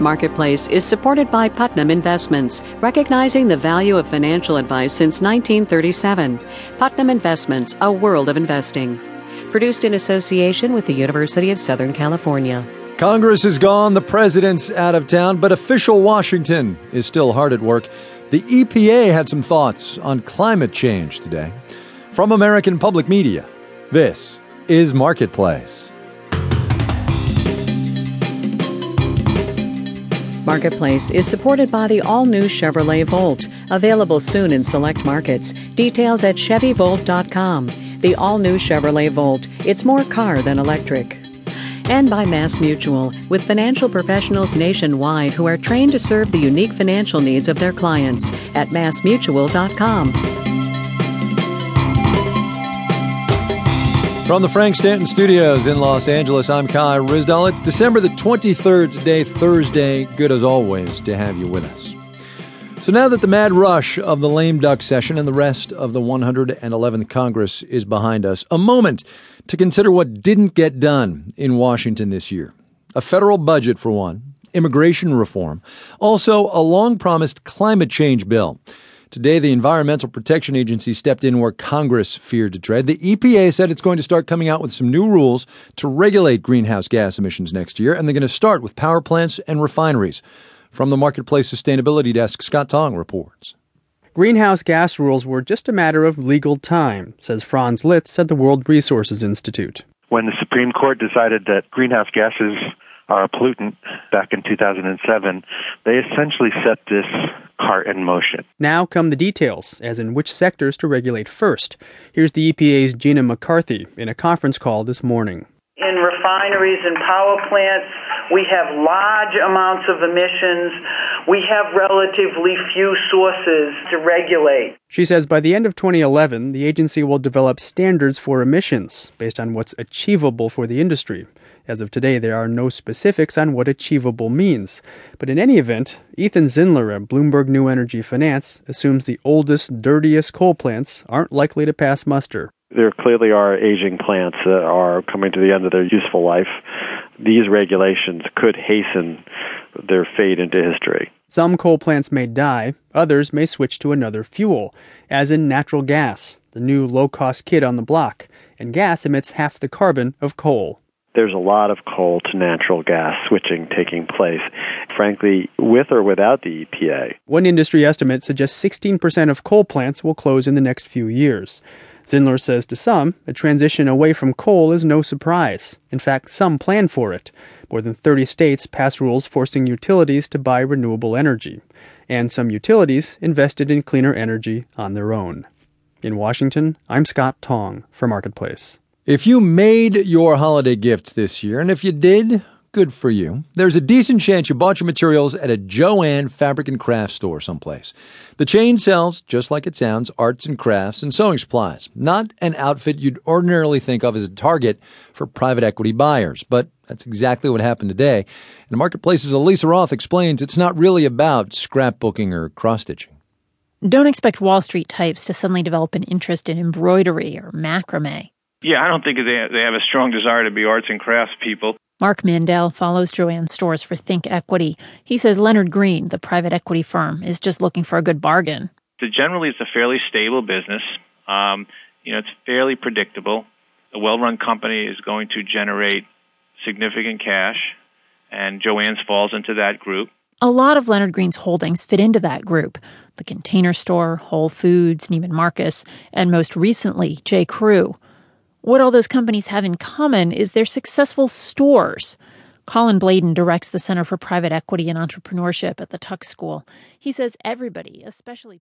Marketplace is supported by Putnam Investments, recognizing the value of financial advice since 1937. Putnam Investments, a world of investing. Produced in association with the University of Southern California. Congress is gone, the president's out of town, but official Washington is still hard at work. The EPA had some thoughts on climate change today. From American Public Media, this is Marketplace. Marketplace is supported by the all new Chevrolet Volt, available soon in select markets. Details at ChevyVolt.com. The all new Chevrolet Volt. It's more car than electric. And by Mass Mutual, with financial professionals nationwide who are trained to serve the unique financial needs of their clients at MassMutual.com. From the Frank Stanton Studios in Los Angeles, I'm Kai Ryssdal. It's December the 23rd today, Thursday. Good as always to have you with us. So now that the mad rush of the lame duck session and the rest of the 111th Congress is behind us, a moment to consider what didn't get done in Washington this year. A federal budget, for one, immigration reform, also a long promised climate change bill. Today, the Environmental Protection Agency stepped in where Congress feared to tread. The EPA said it's going to start coming out with some new rules to regulate greenhouse gas emissions next year, and they're going to start with power plants and refineries. From the Marketplace Sustainability Desk, Scott Tong reports. Greenhouse gas rules were just a matter of legal time, says Franz Litz at the World Resources Institute. When the Supreme Court decided that greenhouse gases are a pollutant back in 2007, they essentially set this cart in motion. Now come the details, as in which sectors to regulate first. Here's the EPA's Gina McCarthy in a conference call this morning. In refineries and power plants, we have large amounts of emissions. We have relatively few sources to regulate. She says by the end of 2011, the agency will develop standards for emissions based on what's achievable for the industry. As of today, there are no specifics on what achievable means. But in any event, Ethan Zindler at Bloomberg New Energy Finance assumes the oldest, dirtiest coal plants aren't likely to pass muster. There clearly are aging plants that are coming to the end of their useful life. These regulations could hasten their fade into history. Some coal plants may die, others may switch to another fuel, as in natural gas, the new low cost kid on the block, and gas emits half the carbon of coal there's a lot of coal to natural gas switching taking place, frankly, with or without the EPA. One industry estimate suggests 16% of coal plants will close in the next few years. Zindler says to some, a transition away from coal is no surprise. In fact, some plan for it. More than 30 states passed rules forcing utilities to buy renewable energy. And some utilities invested in cleaner energy on their own. In Washington, I'm Scott Tong for Marketplace. If you made your holiday gifts this year, and if you did, good for you. There's a decent chance you bought your materials at a Jo-Ann fabric and craft store someplace. The chain sells, just like it sounds, arts and crafts and sewing supplies. Not an outfit you'd ordinarily think of as a target for private equity buyers, but that's exactly what happened today. And the marketplace's Alisa Roth explains it's not really about scrapbooking or cross stitching. Don't expect Wall Street types to suddenly develop an interest in embroidery or macrame. Yeah, I don't think they they have a strong desire to be arts and crafts people. Mark Mandel follows Jo-Ann Stores for Think Equity. He says Leonard Green, the private equity firm, is just looking for a good bargain. So generally, it's a fairly stable business. Um, you know, it's fairly predictable. A well-run company is going to generate significant cash, and Jo-Ann's falls into that group. A lot of Leonard Green's holdings fit into that group the Container Store, Whole Foods, Neiman Marcus, and most recently, J. Crew. What all those companies have in common is their successful stores. Colin Blaydon directs the Center for Private Equity and Entrepreneurship at the Tuck School. He says everybody, especially